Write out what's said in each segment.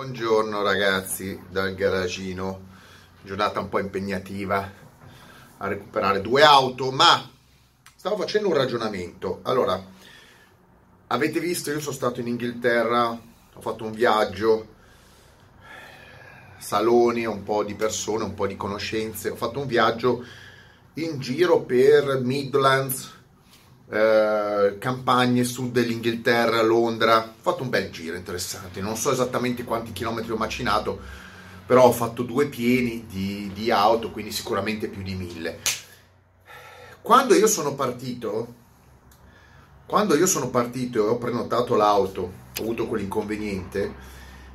Buongiorno ragazzi dal garagino, giornata un po' impegnativa a recuperare due auto, ma stavo facendo un ragionamento. Allora, avete visto, io sono stato in Inghilterra, ho fatto un viaggio, saloni, un po' di persone, un po' di conoscenze, ho fatto un viaggio in giro per Midlands, eh, campagne sud dell'Inghilterra, Londra. Ho fatto un bel giro interessante, non so esattamente quanti chilometri ho macinato, però ho fatto due pieni di, di auto, quindi sicuramente più di mille. Quando io sono partito, quando io sono partito e ho prenotato l'auto, ho avuto quell'inconveniente,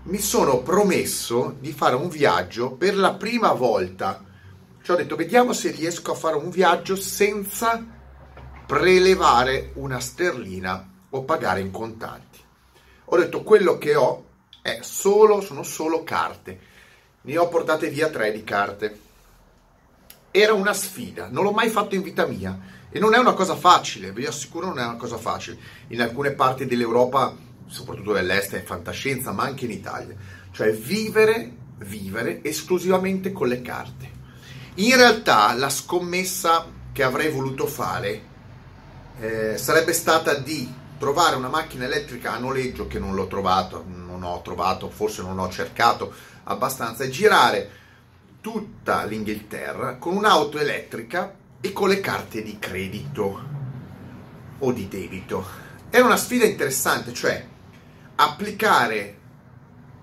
mi sono promesso di fare un viaggio per la prima volta. Cioè ho detto, vediamo se riesco a fare un viaggio senza prelevare una sterlina o pagare in contanti. Ho detto quello che ho è solo, sono solo carte. Ne ho portate via tre di carte. Era una sfida, non l'ho mai fatto in vita mia e non è una cosa facile, vi assicuro non è una cosa facile. In alcune parti dell'Europa, soprattutto dell'est, è fantascienza, ma anche in Italia. Cioè vivere, vivere esclusivamente con le carte. In realtà la scommessa che avrei voluto fare eh, sarebbe stata di trovare una macchina elettrica a noleggio che non l'ho trovato, non ho trovato, forse non ho cercato abbastanza, e girare tutta l'Inghilterra con un'auto elettrica e con le carte di credito o di debito. Era una sfida interessante, cioè applicare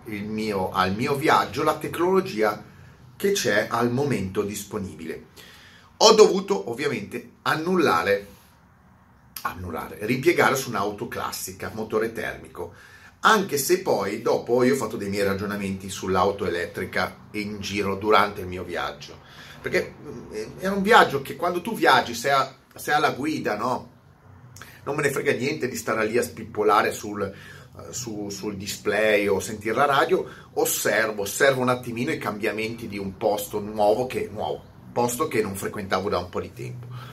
mio, al mio viaggio la tecnologia che c'è al momento disponibile. Ho dovuto ovviamente annullare annullare, ripiegare su un'auto classica, motore termico. Anche se poi dopo io ho fatto dei miei ragionamenti sull'auto elettrica in giro durante il mio viaggio. Perché mm, è un viaggio che quando tu viaggi, sei, a, sei alla guida, no? Non me ne frega niente di stare lì a spippolare sul, eh, su, sul display o sentire la radio, osservo, osservo un attimino i cambiamenti di un posto nuovo che, nuovo, posto che non frequentavo da un po' di tempo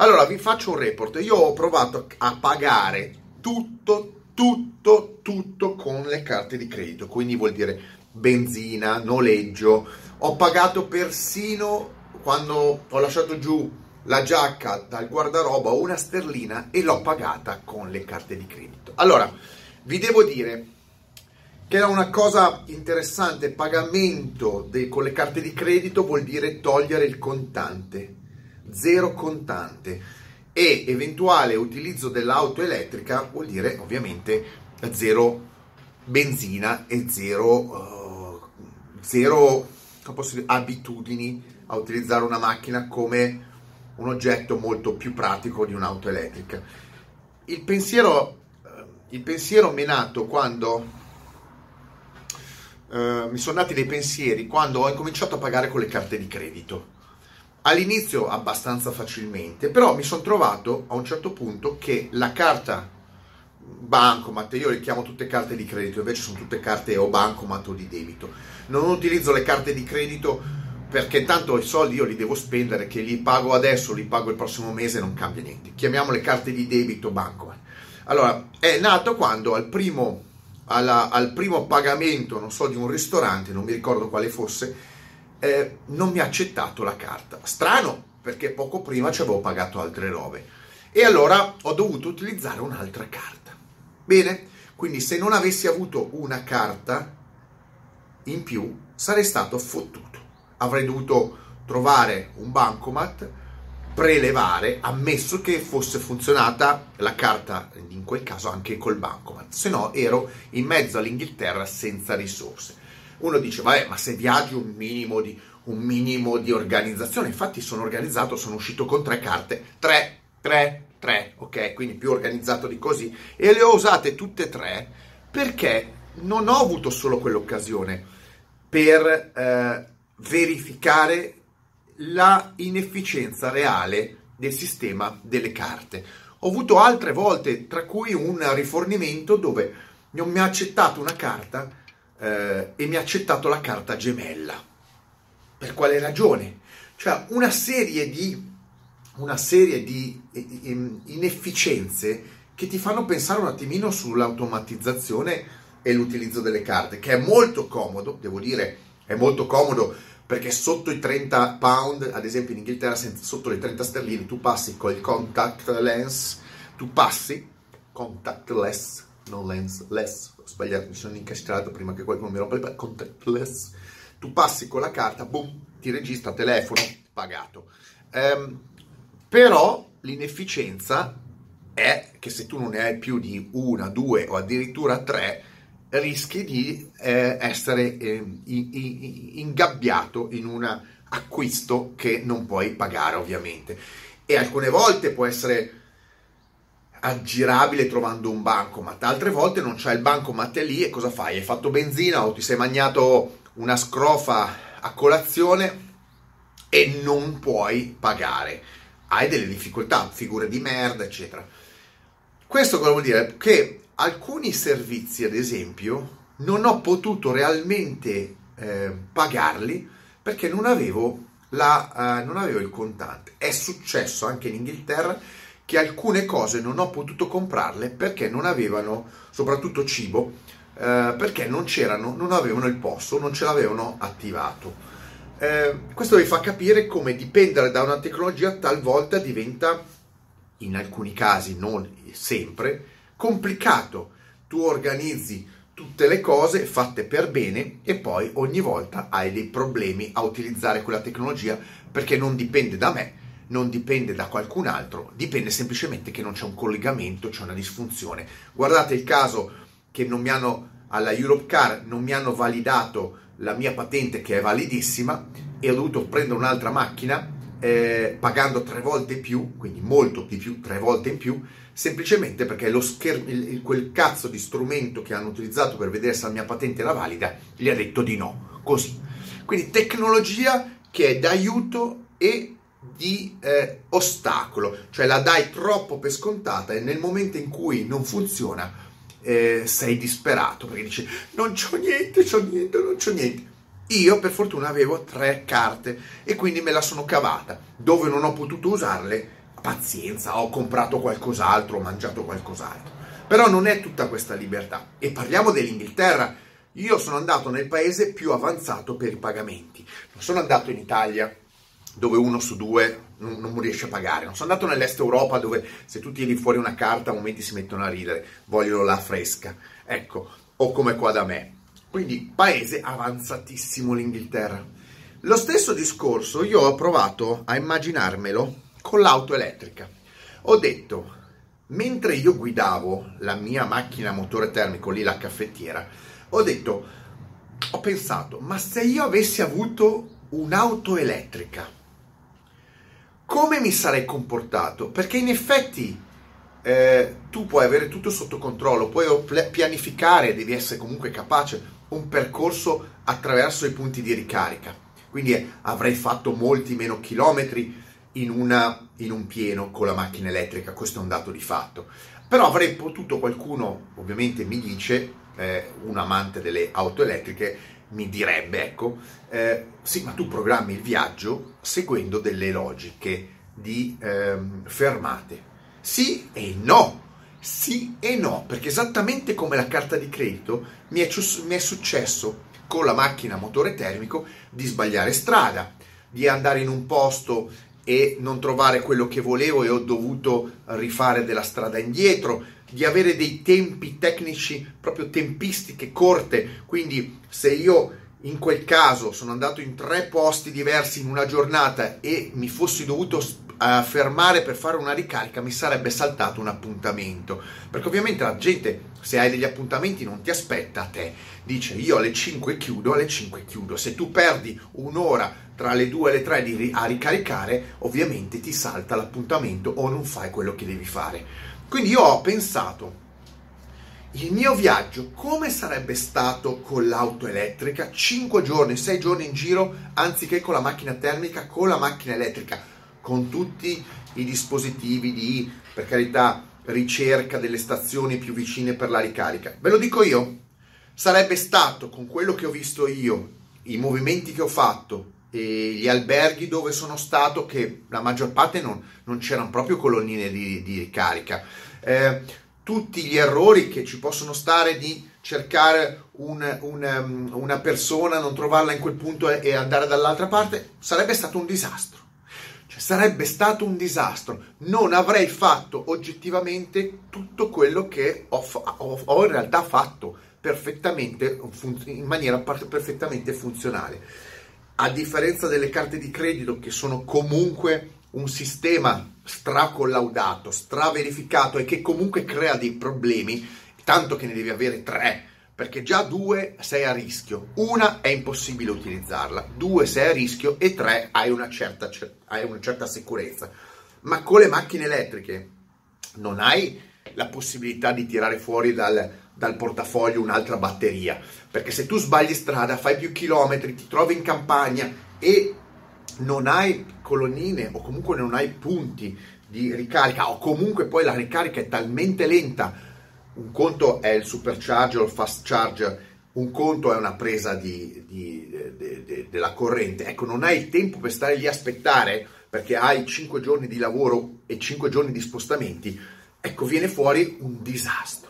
allora, vi faccio un report. Io ho provato a pagare tutto, tutto, tutto con le carte di credito, quindi vuol dire benzina, noleggio. Ho pagato persino quando ho lasciato giù la giacca dal guardaroba una sterlina e l'ho pagata con le carte di credito. Allora, vi devo dire che era una cosa interessante, pagamento de- con le carte di credito vuol dire togliere il contante zero contante e eventuale utilizzo dell'auto elettrica vuol dire ovviamente zero benzina e zero, uh, zero dire, abitudini a utilizzare una macchina come un oggetto molto più pratico di un'auto elettrica. Il pensiero, uh, il pensiero mi è nato quando uh, mi sono nati dei pensieri quando ho incominciato a pagare con le carte di credito all'inizio abbastanza facilmente, però mi sono trovato a un certo punto che la carta bancomat, io le chiamo tutte carte di credito, invece sono tutte carte o bancomat o di debito. Non utilizzo le carte di credito perché tanto i soldi io li devo spendere, che li pago adesso, li pago il prossimo mese, non cambia niente. Chiamiamo le carte di debito bancomat. Allora, è nato quando al primo, alla, al primo pagamento, non so, di un ristorante, non mi ricordo quale fosse, eh, non mi ha accettato la carta. Strano, perché poco prima ci avevo pagato altre robe. E allora ho dovuto utilizzare un'altra carta. Bene, quindi se non avessi avuto una carta in più, sarei stato fottuto. Avrei dovuto trovare un bancomat, prelevare, ammesso che fosse funzionata la carta, in quel caso anche col bancomat, se no ero in mezzo all'Inghilterra senza risorse. Uno dice, vabbè, ma se viaggi un minimo di, un minimo di organizzazione, infatti sono organizzato, sono uscito con tre carte, tre, tre, tre, ok? Quindi più organizzato di così. E le ho usate tutte e tre perché non ho avuto solo quell'occasione per eh, verificare la inefficienza reale del sistema delle carte. Ho avuto altre volte, tra cui un rifornimento dove non mi ha accettato una carta eh, e mi ha accettato la carta gemella. Per quale ragione? Cioè una serie di, una serie di inefficienze che ti fanno pensare un attimino sull'automatizzazione e l'utilizzo delle carte, che è molto comodo, devo dire, è molto comodo perché sotto i 30 pound, ad esempio in Inghilterra, sotto le 30 sterline, tu passi con il contact lens, tu passi contactless, non lens, less, sbagliato, mi sono incastrato prima che qualcuno mi rompa il contactless, tu passi con la carta, boom, ti registra telefono, pagato. Um, però l'inefficienza è che se tu non ne hai più di una, due o addirittura tre, rischi di eh, essere eh, ingabbiato in un acquisto che non puoi pagare ovviamente. E alcune volte può essere aggirabile trovando un bancomat, altre volte non c'è il bancomat lì e cosa fai? Hai fatto benzina o ti sei mangiato una scrofa a colazione e non puoi pagare. Hai delle difficoltà, figure di merda, eccetera. Questo cosa vuol dire? Che alcuni servizi, ad esempio, non ho potuto realmente eh, pagarli perché non avevo, la, uh, non avevo il contante. È successo anche in Inghilterra che alcune cose non ho potuto comprarle perché non avevano, soprattutto cibo, eh, perché non non avevano il posto, non ce l'avevano attivato. Eh, questo vi fa capire come dipendere da una tecnologia talvolta diventa, in alcuni casi, non sempre, complicato. Tu organizzi tutte le cose fatte per bene e poi ogni volta hai dei problemi a utilizzare quella tecnologia perché non dipende da me, non dipende da qualcun altro, dipende semplicemente che non c'è un collegamento, c'è una disfunzione. Guardate il caso che non mi hanno alla Europe Car non mi hanno validato la mia patente che è validissima e ho dovuto prendere un'altra macchina eh, pagando tre volte più, quindi molto di più, tre volte in più, semplicemente perché lo scher- il, quel cazzo di strumento che hanno utilizzato per vedere se la mia patente era valida gli ha detto di no, così. Quindi tecnologia che è d'aiuto e di eh, ostacolo, cioè la dai troppo per scontata e nel momento in cui non funziona eh, sei disperato perché dici non c'ho niente, c'ho niente, non c'ho niente. Io per fortuna avevo tre carte e quindi me la sono cavata. Dove non ho potuto usarle, pazienza, ho comprato qualcos'altro, ho mangiato qualcos'altro. Però non è tutta questa libertà. E parliamo dell'Inghilterra. Io sono andato nel paese più avanzato per i pagamenti. Non sono andato in Italia dove uno su due non, non, riesce a pagare. Non sono andato nell'est Europa dove se tu tieni fuori una carta a momenti si mettono a ridere, vogliono la fresca. Ecco, o come qua da me. Quindi paese avanzatissimo l'Inghilterra. Lo stesso discorso io ho provato a immaginarmelo con l'auto elettrica. Ho detto, mentre io guidavo la mia macchina a motore termico, lì la caffettiera, ho detto, ho pensato, ma se io avessi avuto un'auto elettrica, come mi sarei comportato? Perché in effetti eh, tu puoi avere tutto sotto controllo, puoi pianificare, devi essere comunque capace un percorso attraverso i punti di ricarica. Quindi eh, avrei fatto molti meno chilometri in, una, in un pieno con la macchina elettrica, questo è un dato di fatto. Però avrei potuto, qualcuno ovviamente mi dice, eh, un amante delle auto elettriche, mi direbbe, ecco, eh, sì, ma tu programmi il viaggio seguendo delle logiche di ehm, fermate. Sì e no, sì e no, perché esattamente come la carta di credito mi è, mi è successo con la macchina a motore termico di sbagliare strada, di andare in un posto e non trovare quello che volevo e ho dovuto rifare della strada indietro, di avere dei tempi tecnici, proprio tempistiche corte, quindi se io in quel caso sono andato in tre posti diversi in una giornata e mi fossi dovuto uh, fermare per fare una ricarica, mi sarebbe saltato un appuntamento. Perché ovviamente la gente, se hai degli appuntamenti, non ti aspetta a te. Dice io alle 5 chiudo, alle 5 chiudo. Se tu perdi un'ora tra le 2 e le 3 di, a ricaricare, ovviamente ti salta l'appuntamento o non fai quello che devi fare. Quindi io ho pensato, il mio viaggio come sarebbe stato con l'auto elettrica? 5 giorni, 6 giorni in giro, anziché con la macchina termica, con la macchina elettrica, con tutti i dispositivi di, per carità, ricerca delle stazioni più vicine per la ricarica. Ve lo dico io, sarebbe stato con quello che ho visto io, i movimenti che ho fatto, e gli alberghi dove sono stato, che la maggior parte non, non c'erano proprio colonnine di, di ricarica. Eh, tutti gli errori che ci possono stare di cercare un, un, um, una persona, non trovarla in quel punto e, e andare dall'altra parte, sarebbe stato un disastro. Cioè, sarebbe stato un disastro. Non avrei fatto oggettivamente tutto quello che ho, ho, ho in realtà fatto perfettamente, in maniera perfettamente funzionale. A differenza delle carte di credito che sono comunque un sistema stracollaudato, straverificato e che comunque crea dei problemi, tanto che ne devi avere tre, perché già due sei a rischio, una è impossibile utilizzarla, due sei a rischio e tre hai una certa, hai una certa sicurezza. Ma con le macchine elettriche non hai la possibilità di tirare fuori dal, dal portafoglio un'altra batteria, perché se tu sbagli strada, fai più chilometri, ti trovi in campagna e non hai colonnine o comunque non hai punti di ricarica o comunque poi la ricarica è talmente lenta, un conto è il supercharger o il fast charger, un conto è una presa di, di, de, de, della corrente, ecco non hai il tempo per stare lì a aspettare perché hai 5 giorni di lavoro e 5 giorni di spostamenti, ecco viene fuori un disastro.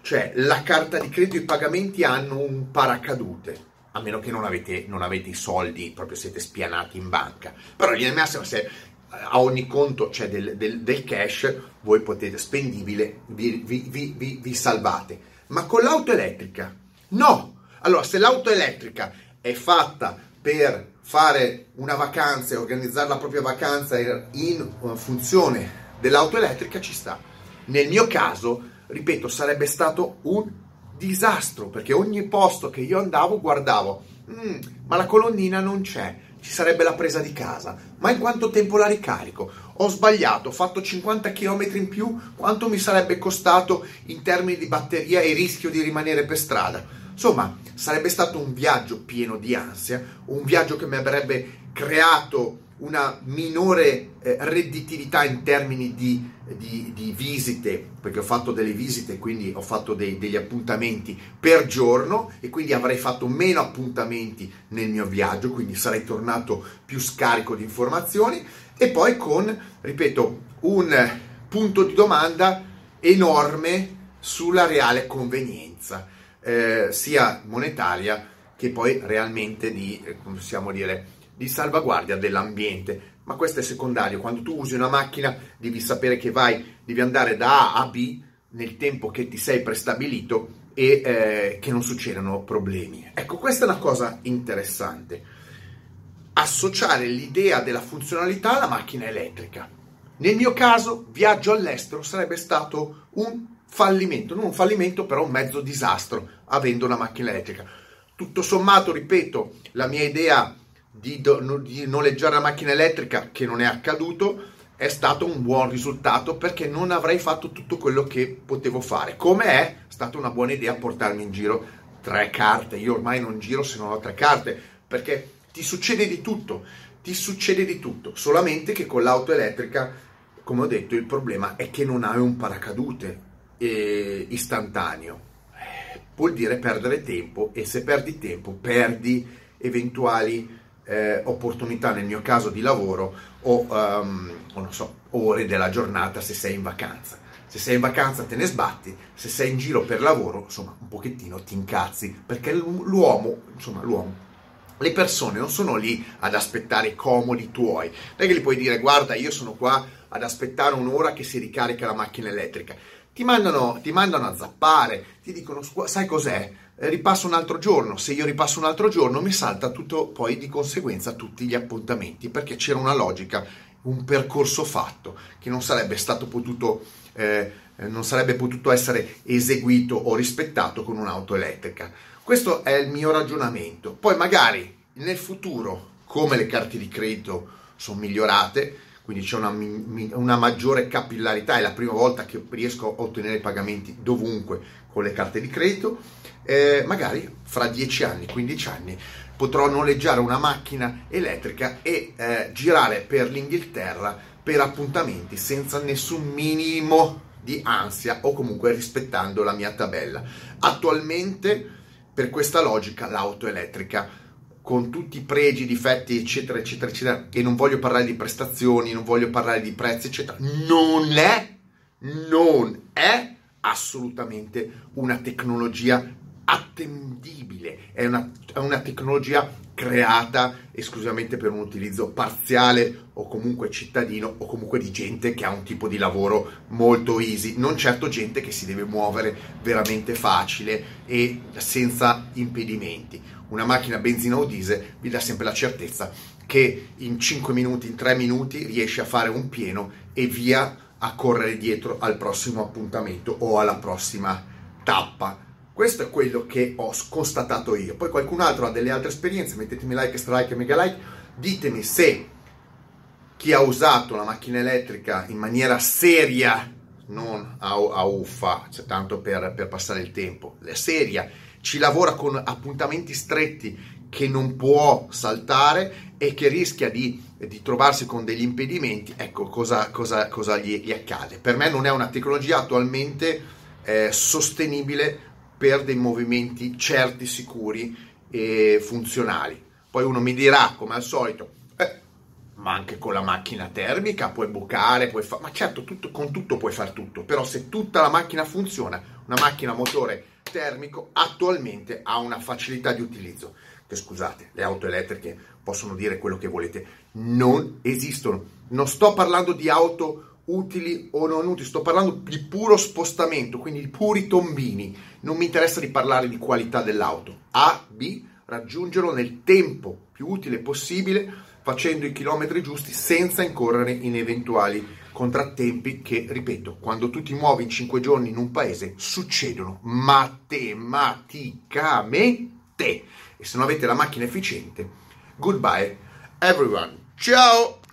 Cioè la carta di credito e i pagamenti hanno un paracadute a meno che non avete, non avete i soldi, proprio siete spianati in banca. Però in linea massima, se a ogni conto c'è del, del, del cash, voi potete spendibile, vi, vi, vi, vi, salvate. Ma con l'auto elettrica, no! Allora, se l'auto elettrica è fatta per fare una vacanza e organizzare la propria vacanza in funzione dell'auto elettrica, ci sta. Nel mio caso, ripeto, sarebbe stato un disastro, perché ogni posto che io andavo guardavo, mm, ma la colonnina non c'è, ci sarebbe la presa di casa, ma in quanto tempo la ricarico? Ho sbagliato, ho fatto 50 km in più, quanto mi sarebbe costato in termini di batteria e rischio di rimanere per strada? Insomma, sarebbe stato un viaggio pieno di ansia, un viaggio che mi avrebbe creato una minore eh, redditività in termini di, di, di, visite, perché ho fatto delle visite, quindi ho fatto dei, degli appuntamenti per giorno e quindi avrei fatto meno appuntamenti nel mio viaggio, quindi sarei tornato più scarico di informazioni. E poi con, ripeto, un punto di domanda enorme sulla reale convenienza, eh, sia monetaria che poi realmente di, eh, come possiamo dire, di salvaguardia dell'ambiente. Ma questo è secondario. Quando tu usi una macchina devi sapere che vai, devi andare da A a B nel tempo che ti sei prestabilito e eh, che non succedano problemi. Ecco, questa è una cosa interessante. Associare l'idea della funzionalità alla macchina elettrica. Nel mio caso, viaggio all'estero sarebbe stato un fallimento, non un fallimento, però un mezzo disastro, avendo una macchina elettrica. Tutto sommato, ripeto, la mia idea di, do, di noleggiare la macchina elettrica, che non è accaduto, è stato un buon risultato perché non avrei fatto tutto quello che potevo fare. Come è stata una buona idea portarmi in giro tre carte. Io ormai non giro se non ho tre carte perché ti succede di tutto, ti succede di tutto. Solamente che con l'auto elettrica, come ho detto, il problema è che non hai un paracadute eh, istantaneo. Vuol dire perdere tempo e se perdi tempo perdi eventuali eh, opportunità, nel mio caso di lavoro, o, um, o so, ore della giornata se sei in vacanza. Se sei in vacanza te ne sbatti, se sei in giro per lavoro, insomma, un pochettino ti incazzi, perché l'uomo, insomma, l'uomo, le persone non sono lì ad aspettare i comodi tuoi. Non è che gli puoi dire, guarda, io sono qua ad aspettare un'ora che si ricarica la macchina elettrica. Ti mandano, ti mandano a zappare, ti dicono, sai cos'è? Eh, ripasso un altro giorno, se io ripasso un altro giorno mi salta tutto poi di conseguenza tutti gli appuntamenti perché c'era una logica, un percorso fatto che non sarebbe stato potuto eh, non sarebbe potuto essere eseguito o rispettato con un'auto elettrica. Questo è il mio ragionamento. Poi magari nel futuro, come le carte di credito sono migliorate, quindi c'è una, una, maggiore capillarità, è la prima volta che riesco a ottenere pagamenti dovunque con le carte di credito, eh, magari fra 10 anni, 15 anni potrò noleggiare una macchina elettrica e eh, girare per l'Inghilterra per appuntamenti senza nessun minimo di ansia o comunque rispettando la mia tabella. Attualmente per questa logica l'auto elettrica con tutti i pregi, difetti, eccetera, eccetera, eccetera, e non voglio parlare di prestazioni, non voglio parlare di prezzi, eccetera, non è, non è assolutamente una tecnologia attendibile, è una, è una tecnologia creata esclusivamente per un utilizzo parziale o comunque cittadino o comunque di gente che ha un tipo di lavoro molto easy, non certo gente che si deve muovere veramente facile e senza impedimenti. Una macchina benzina o diesel vi dà sempre la certezza che in 5 minuti, in 3 minuti riesce a fare un pieno e via a correre dietro al prossimo appuntamento o alla prossima tappa questo è quello che ho constatato io. Poi qualcun altro ha delle altre esperienze, mettetemi like, strike e mega like, ditemi se chi ha usato la macchina elettrica in maniera seria, non a, a uffa, cioè tanto per, per passare il tempo, seria, ci lavora con appuntamenti stretti che non può saltare e che rischia di, di trovarsi con degli impedimenti, ecco cosa, cosa, cosa gli, gli, accade. Per me non è una tecnologia attualmente eh, sostenibile per dei movimenti certi, sicuri e funzionali. Poi uno mi dirà, come al solito, eh, ma anche con la macchina termica puoi bucare, puoi fare... Ma certo, tutto, con tutto puoi fare tutto, però se tutta la macchina funziona, una macchina motore termico attualmente ha una facilità di utilizzo. Che scusate, le auto elettriche possono dire quello che volete, non esistono. Non sto parlando di auto utili o non utili, sto parlando di puro spostamento, quindi di puri tombini. Non mi interessa di parlare di qualità dell'auto. A, B, raggiungerlo nel tempo più utile possibile, facendo i chilometri giusti senza incorrere in eventuali contrattempi che, ripeto, quando tu ti muovi in 5 giorni in un paese succedono matematicamente. E se non avete la macchina efficiente, goodbye everyone. Ciao!